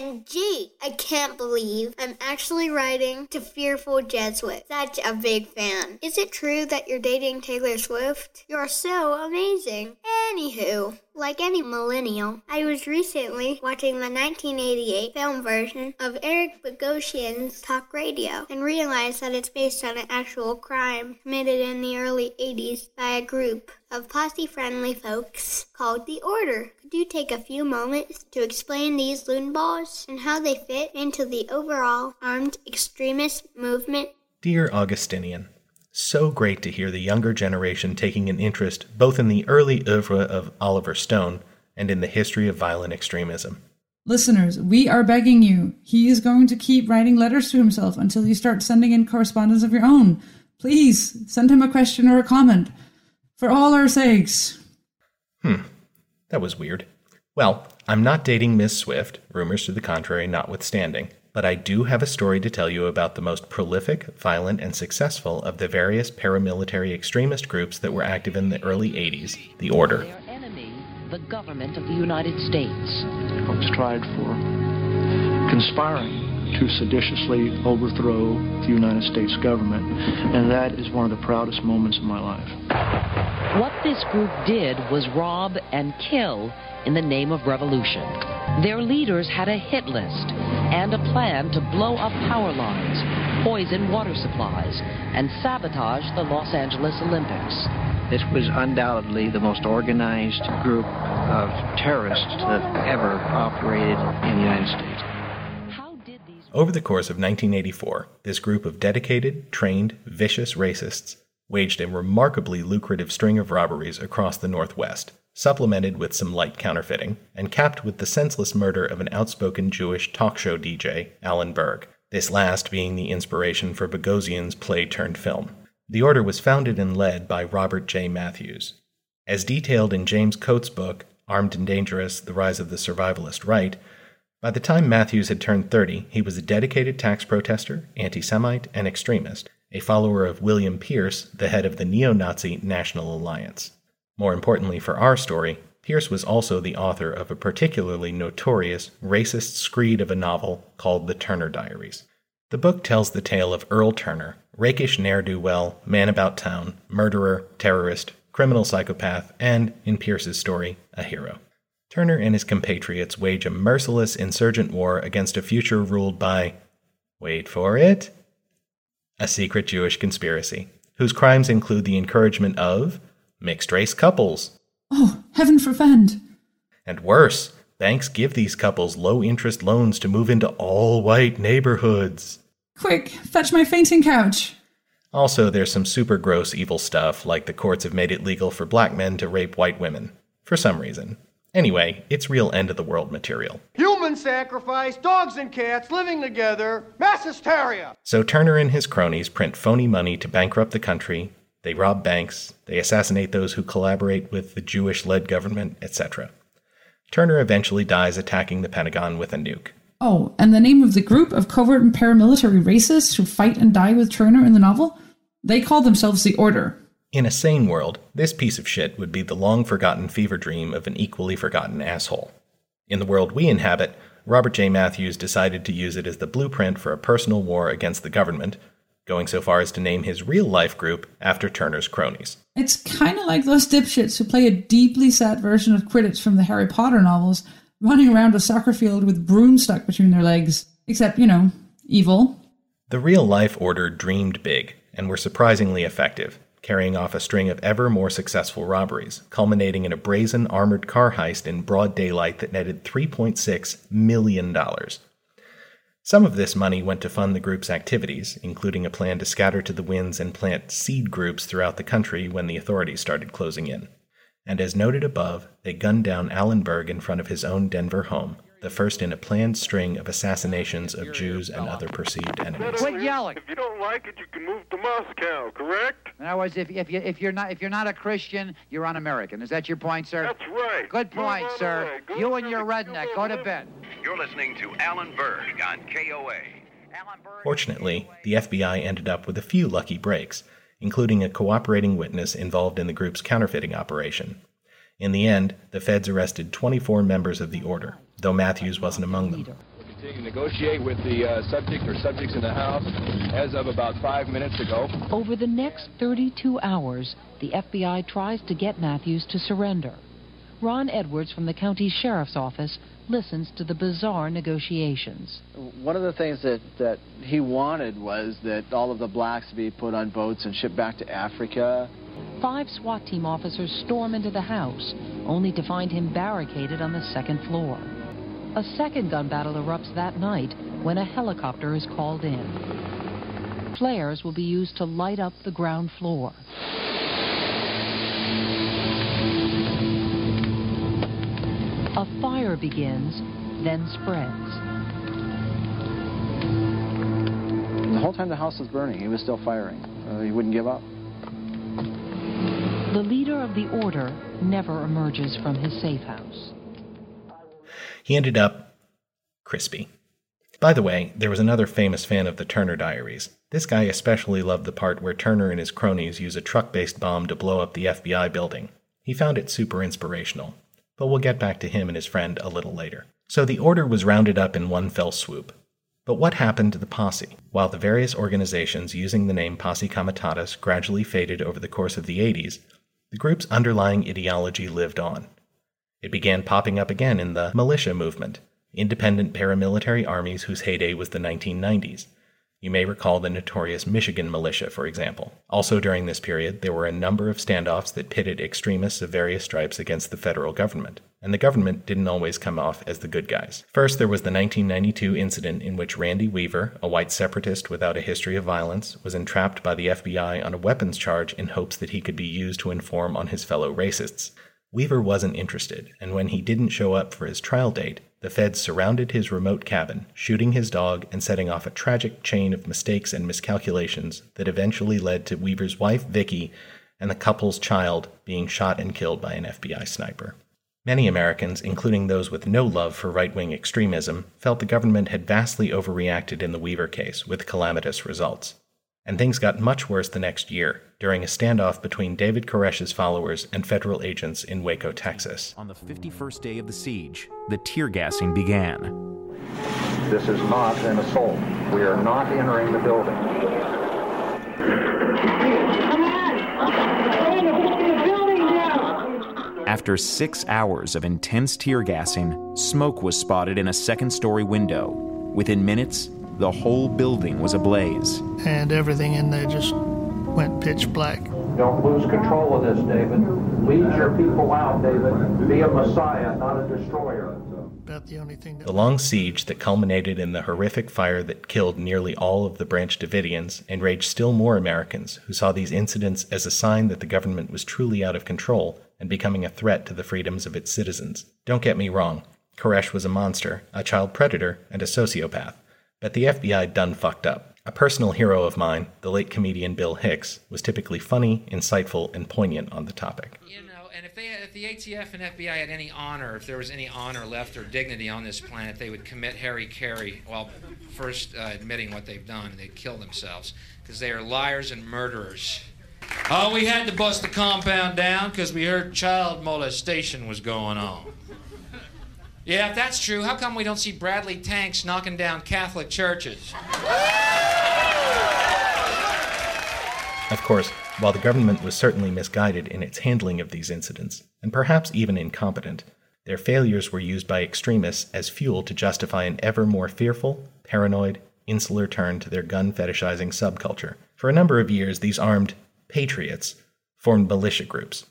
OMG! I can't believe I'm actually writing to Fearful Jesuit. Such a big fan. Is it true that you're dating Taylor Swift? You're so amazing. Anywho, like any millennial, I was recently watching the 1988 film version of Eric Bogosian's Talk Radio and realized that it's based on an actual crime committed in the early 80s by a group of posse friendly folks called The Order. Could you take a few moments to explain these loon balls and how they fit into the overall armed extremist movement? Dear Augustinian, so great to hear the younger generation taking an interest both in the early oeuvre of Oliver Stone and in the history of violent extremism. Listeners, we are begging you. He is going to keep writing letters to himself until you start sending in correspondence of your own. Please send him a question or a comment. For all our sakes. Hmm, that was weird. Well, I'm not dating Miss Swift, rumors to the contrary notwithstanding, but I do have a story to tell you about the most prolific, violent, and successful of the various paramilitary extremist groups that were active in the early 80s, the Order. Their enemy, the government of the United States. I was tried for conspiring to seditiously overthrow the United States government, and that is one of the proudest moments of my life. What this group did was rob and kill in the name of revolution. Their leaders had a hit list and a plan to blow up power lines, poison water supplies, and sabotage the Los Angeles Olympics. This was undoubtedly the most organized group of terrorists that ever operated in the United States. Over the course of 1984, this group of dedicated, trained, vicious racists waged a remarkably lucrative string of robberies across the Northwest, supplemented with some light counterfeiting, and capped with the senseless murder of an outspoken Jewish talk show DJ, Alan Berg, this last being the inspiration for Bogosian's play turned film. The order was founded and led by Robert J. Matthews. As detailed in James Coates' book, Armed and Dangerous The Rise of the Survivalist Right, by the time Matthews had turned 30, he was a dedicated tax protester, anti Semite, and extremist, a follower of William Pierce, the head of the neo Nazi National Alliance. More importantly for our story, Pierce was also the author of a particularly notorious racist screed of a novel called The Turner Diaries. The book tells the tale of Earl Turner, rakish ne'er do well, man about town, murderer, terrorist, criminal psychopath, and, in Pierce's story, a hero. Turner and his compatriots wage a merciless insurgent war against a future ruled by, wait for it, a secret Jewish conspiracy, whose crimes include the encouragement of mixed race couples. Oh, heaven forfend. And worse, banks give these couples low interest loans to move into all white neighborhoods. Quick, fetch my fainting couch. Also, there's some super gross evil stuff, like the courts have made it legal for black men to rape white women, for some reason. Anyway, it's real end of the world material. Human sacrifice, dogs and cats living together, mass hysteria. So Turner and his cronies print phony money to bankrupt the country, they rob banks, they assassinate those who collaborate with the Jewish led government, etc. Turner eventually dies attacking the Pentagon with a nuke. Oh, and the name of the group of covert and paramilitary racists who fight and die with Turner in the novel? They call themselves the Order. In a sane world, this piece of shit would be the long forgotten fever dream of an equally forgotten asshole. In the world we inhabit, Robert J. Matthews decided to use it as the blueprint for a personal war against the government, going so far as to name his real life group after Turner's cronies. It's kind of like those dipshits who play a deeply sad version of Quidditch from the Harry Potter novels, running around a soccer field with brooms stuck between their legs. Except, you know, evil. The real life order dreamed big and were surprisingly effective carrying off a string of ever more successful robberies, culminating in a brazen armored car heist in broad daylight that netted $3.6 million. Some of this money went to fund the group's activities, including a plan to scatter to the winds and plant seed groups throughout the country when the authorities started closing in. And as noted above, they gunned down Alan Berg in front of his own Denver home, the first in a planned string of assassinations of Jews and other perceived enemies. Quit yelling. If you don't like it, you can move to Moscow, correct? In other words, if, if, you, if, you're not, if you're not a Christian, you're un-American. Is that your point, sir? That's right. Good point, sir. Go You and your redneck, go to bed. You're listening to Alan Berg on KOA. Fortunately, the FBI ended up with a few lucky breaks, including a cooperating witness involved in the group's counterfeiting operation. In the end, the feds arrested 24 members of the order, though Matthews wasn't among them. Continue to negotiate with the uh, subject or subjects in the house as of about five minutes ago. Over the next 32 hours, the FBI tries to get Matthews to surrender. Ron Edwards from the county sheriff's office listens to the bizarre negotiations. One of the things that, that he wanted was that all of the blacks be put on boats and shipped back to Africa. Five SWAT team officers storm into the house, only to find him barricaded on the second floor. A second gun battle erupts that night when a helicopter is called in. Flares will be used to light up the ground floor. A fire begins, then spreads. The whole time the house was burning, he was still firing. Uh, he wouldn't give up. The leader of the order never emerges from his safe house. He ended up crispy. By the way, there was another famous fan of the Turner Diaries. This guy especially loved the part where Turner and his cronies use a truck based bomb to blow up the FBI building. He found it super inspirational. But we'll get back to him and his friend a little later. So the order was rounded up in one fell swoop. But what happened to the posse? While the various organizations using the name Posse Comitatus gradually faded over the course of the 80s, the group's underlying ideology lived on. It began popping up again in the militia movement, independent paramilitary armies whose heyday was the 1990s. You may recall the notorious Michigan militia, for example. Also during this period, there were a number of standoffs that pitted extremists of various stripes against the federal government, and the government didn't always come off as the good guys. First, there was the 1992 incident in which Randy Weaver, a white separatist without a history of violence, was entrapped by the FBI on a weapons charge in hopes that he could be used to inform on his fellow racists. Weaver wasn't interested, and when he didn't show up for his trial date, the feds surrounded his remote cabin, shooting his dog and setting off a tragic chain of mistakes and miscalculations that eventually led to Weaver's wife, Vicky, and the couple's child being shot and killed by an FBI sniper. Many Americans, including those with no love for right wing extremism, felt the government had vastly overreacted in the Weaver case, with calamitous results. And things got much worse the next year, during a standoff between David Koresh's followers and federal agents in Waco, Texas. On the 51st day of the siege, the tear gassing began. This is not an assault. We are not entering the building. Come on! After six hours of intense tear gassing, smoke was spotted in a second story window. Within minutes, the whole building was ablaze. And everything in there just went pitch black. Don't lose control of this, David. Lead your people out, David. Be a messiah, not a destroyer. About the only thing that The long siege that culminated in the horrific fire that killed nearly all of the Branch Davidians enraged still more Americans who saw these incidents as a sign that the government was truly out of control and becoming a threat to the freedoms of its citizens. Don't get me wrong, Koresh was a monster, a child predator, and a sociopath, but the FBI done fucked up. A personal hero of mine, the late comedian Bill Hicks, was typically funny, insightful, and poignant on the topic. You know, and if they, if the ATF and FBI had any honor, if there was any honor left or dignity on this planet, they would commit hari-kari while first uh, admitting what they've done, and they'd kill themselves because they are liars and murderers. Oh, we had to bust the compound down because we heard child molestation was going on. Yeah, if that's true, how come we don't see Bradley tanks knocking down Catholic churches? Of course, while the government was certainly misguided in its handling of these incidents, and perhaps even incompetent, their failures were used by extremists as fuel to justify an ever more fearful, paranoid, insular turn to their gun fetishizing subculture. For a number of years, these armed patriots formed militia groups.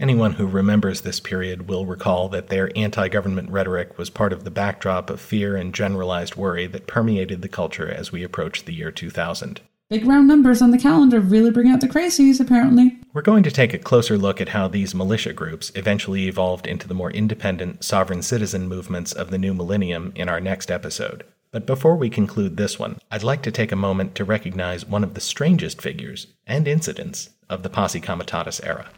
Anyone who remembers this period will recall that their anti government rhetoric was part of the backdrop of fear and generalized worry that permeated the culture as we approached the year 2000. Big round numbers on the calendar really bring out the crazies, apparently. We're going to take a closer look at how these militia groups eventually evolved into the more independent, sovereign citizen movements of the new millennium in our next episode. But before we conclude this one, I'd like to take a moment to recognize one of the strangest figures and incidents of the Posse Comitatus era.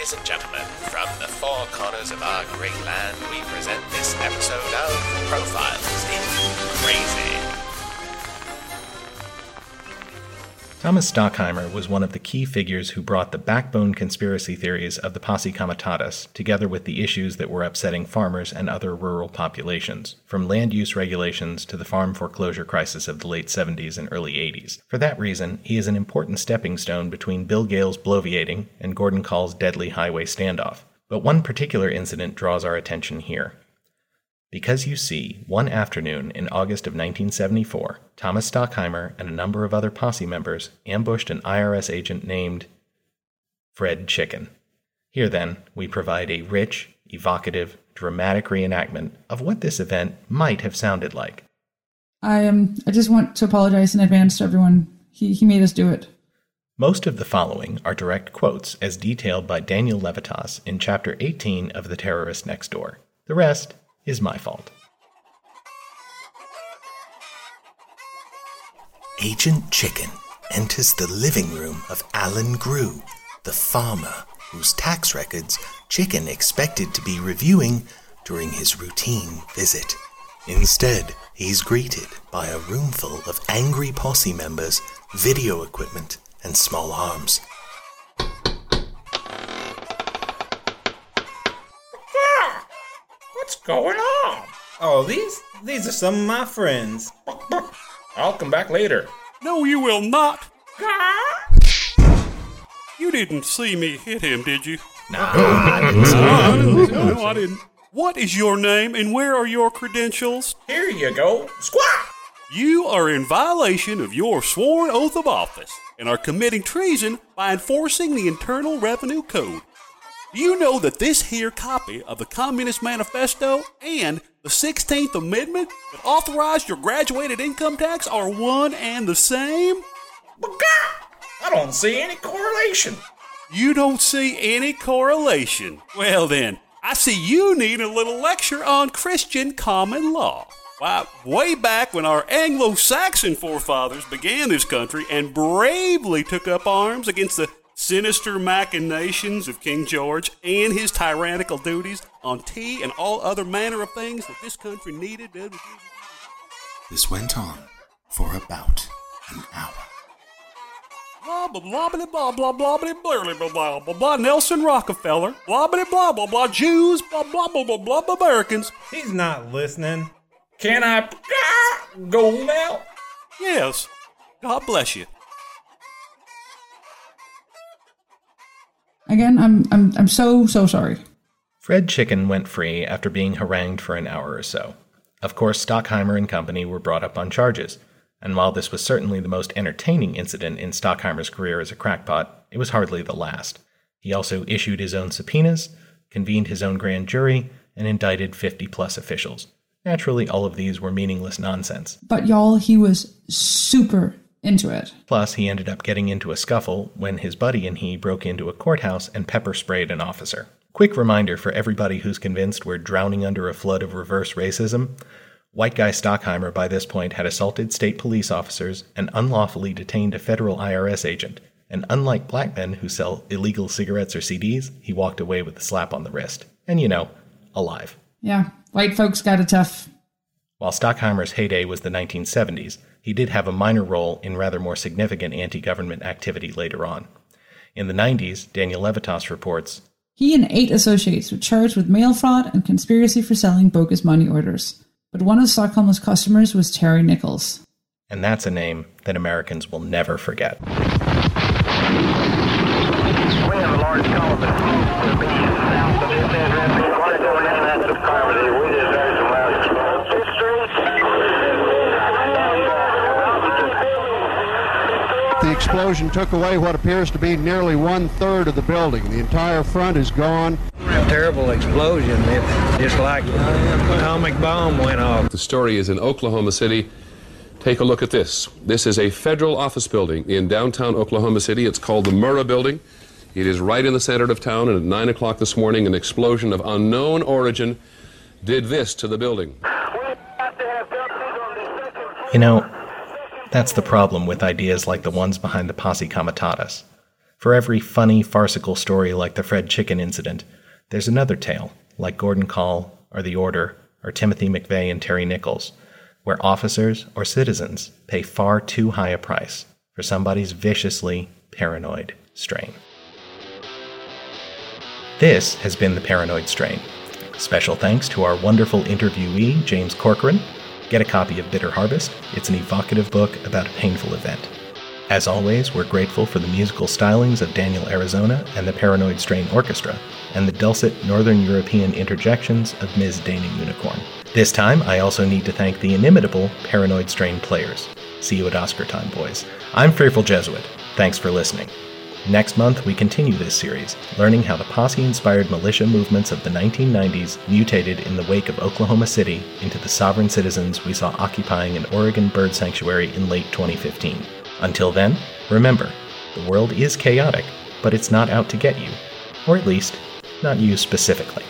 Ladies and gentlemen, from the four corners of our great land, we present this episode of Profiles in Crazy. Thomas Stockheimer was one of the key figures who brought the backbone conspiracy theories of the Posse Comitatus together with the issues that were upsetting farmers and other rural populations, from land use regulations to the farm foreclosure crisis of the late 70s and early 80s. For that reason, he is an important stepping stone between Bill Gale's bloviating and Gordon Kahl's deadly highway standoff. But one particular incident draws our attention here. Because you see, one afternoon in August of 1974, Thomas Stockheimer and a number of other posse members ambushed an IRS agent named Fred Chicken. Here, then, we provide a rich, evocative, dramatic reenactment of what this event might have sounded like. I um, I just want to apologize in advance to everyone. He he made us do it. Most of the following are direct quotes as detailed by Daniel Levitas in Chapter 18 of The Terrorist Next Door. The rest is my fault. Agent Chicken enters the living room of Alan Grew, the farmer whose tax records Chicken expected to be reviewing during his routine visit. Instead, he's greeted by a roomful of angry posse members, video equipment, and small arms. What's going on? Oh, these these are some of my friends. I'll come back later. No, you will not. You didn't see me hit him, did you? No, I didn't no, no, I didn't. What is your name and where are your credentials? Here you go. Squat! You are in violation of your sworn oath of office and are committing treason by enforcing the Internal Revenue Code. Do you know that this here copy of the Communist Manifesto and the 16th Amendment that authorized your graduated income tax are one and the same? But God, I don't see any correlation. You don't see any correlation. Well, then, I see you need a little lecture on Christian common law. Why, way back when our Anglo Saxon forefathers began this country and bravely took up arms against the sinister machinations of King George and his tyrannical duties on tea and all other manner of things that this country needed. This went on for about an hour. Blah blah blah blah blah blah blah blah blah blah blah blah blah Nelson Rockefeller blah blah blah blah blah Jews blah blah blah blah blah blah Americans. He's not listening. Can I go now? Yes. God bless you. Again, I'm I'm I'm so so sorry. Fred Chicken went free after being harangued for an hour or so. Of course, Stockheimer and company were brought up on charges, and while this was certainly the most entertaining incident in Stockheimer's career as a crackpot, it was hardly the last. He also issued his own subpoenas, convened his own grand jury, and indicted 50 plus officials. Naturally, all of these were meaningless nonsense. But y'all, he was super into it. Plus, he ended up getting into a scuffle when his buddy and he broke into a courthouse and pepper sprayed an officer. Quick reminder for everybody who's convinced we're drowning under a flood of reverse racism White guy Stockheimer by this point had assaulted state police officers and unlawfully detained a federal IRS agent. And unlike black men who sell illegal cigarettes or CDs, he walked away with a slap on the wrist. And you know, alive. Yeah, white folks got it tough. While Stockheimer's heyday was the 1970s, he did have a minor role in rather more significant anti government activity later on. In the 90s, Daniel Levitas reports He and eight associates were charged with mail fraud and conspiracy for selling bogus money orders. But one of Stockheimer's customers was Terry Nichols. And that's a name that Americans will never forget. We have a large column of to be south of this address. Right going in that. We just heard explosion took away what appears to be nearly one third of the building. The entire front is gone. A terrible explosion. it's just like an atomic bomb went off. The story is in Oklahoma City. Take a look at this. This is a federal office building in downtown Oklahoma City. It's called the Murrah Building. It is right in the center of town, and at 9 o'clock this morning, an explosion of unknown origin did this to the building. You know, that's the problem with ideas like the ones behind the Posse Comitatus. For every funny, farcical story like the Fred Chicken incident, there's another tale, like Gordon Kahl, or The Order, or Timothy McVeigh and Terry Nichols, where officers or citizens pay far too high a price for somebody's viciously paranoid strain. This has been The Paranoid Strain. Special thanks to our wonderful interviewee, James Corcoran. Get a copy of Bitter Harvest. It's an evocative book about a painful event. As always, we're grateful for the musical stylings of Daniel Arizona and the Paranoid Strain Orchestra, and the dulcet Northern European interjections of Ms. Dana Unicorn. This time, I also need to thank the inimitable Paranoid Strain players. See you at Oscar time, boys. I'm Fearful Jesuit. Thanks for listening. Next month, we continue this series, learning how the posse inspired militia movements of the 1990s mutated in the wake of Oklahoma City into the sovereign citizens we saw occupying an Oregon bird sanctuary in late 2015. Until then, remember, the world is chaotic, but it's not out to get you. Or at least, not you specifically.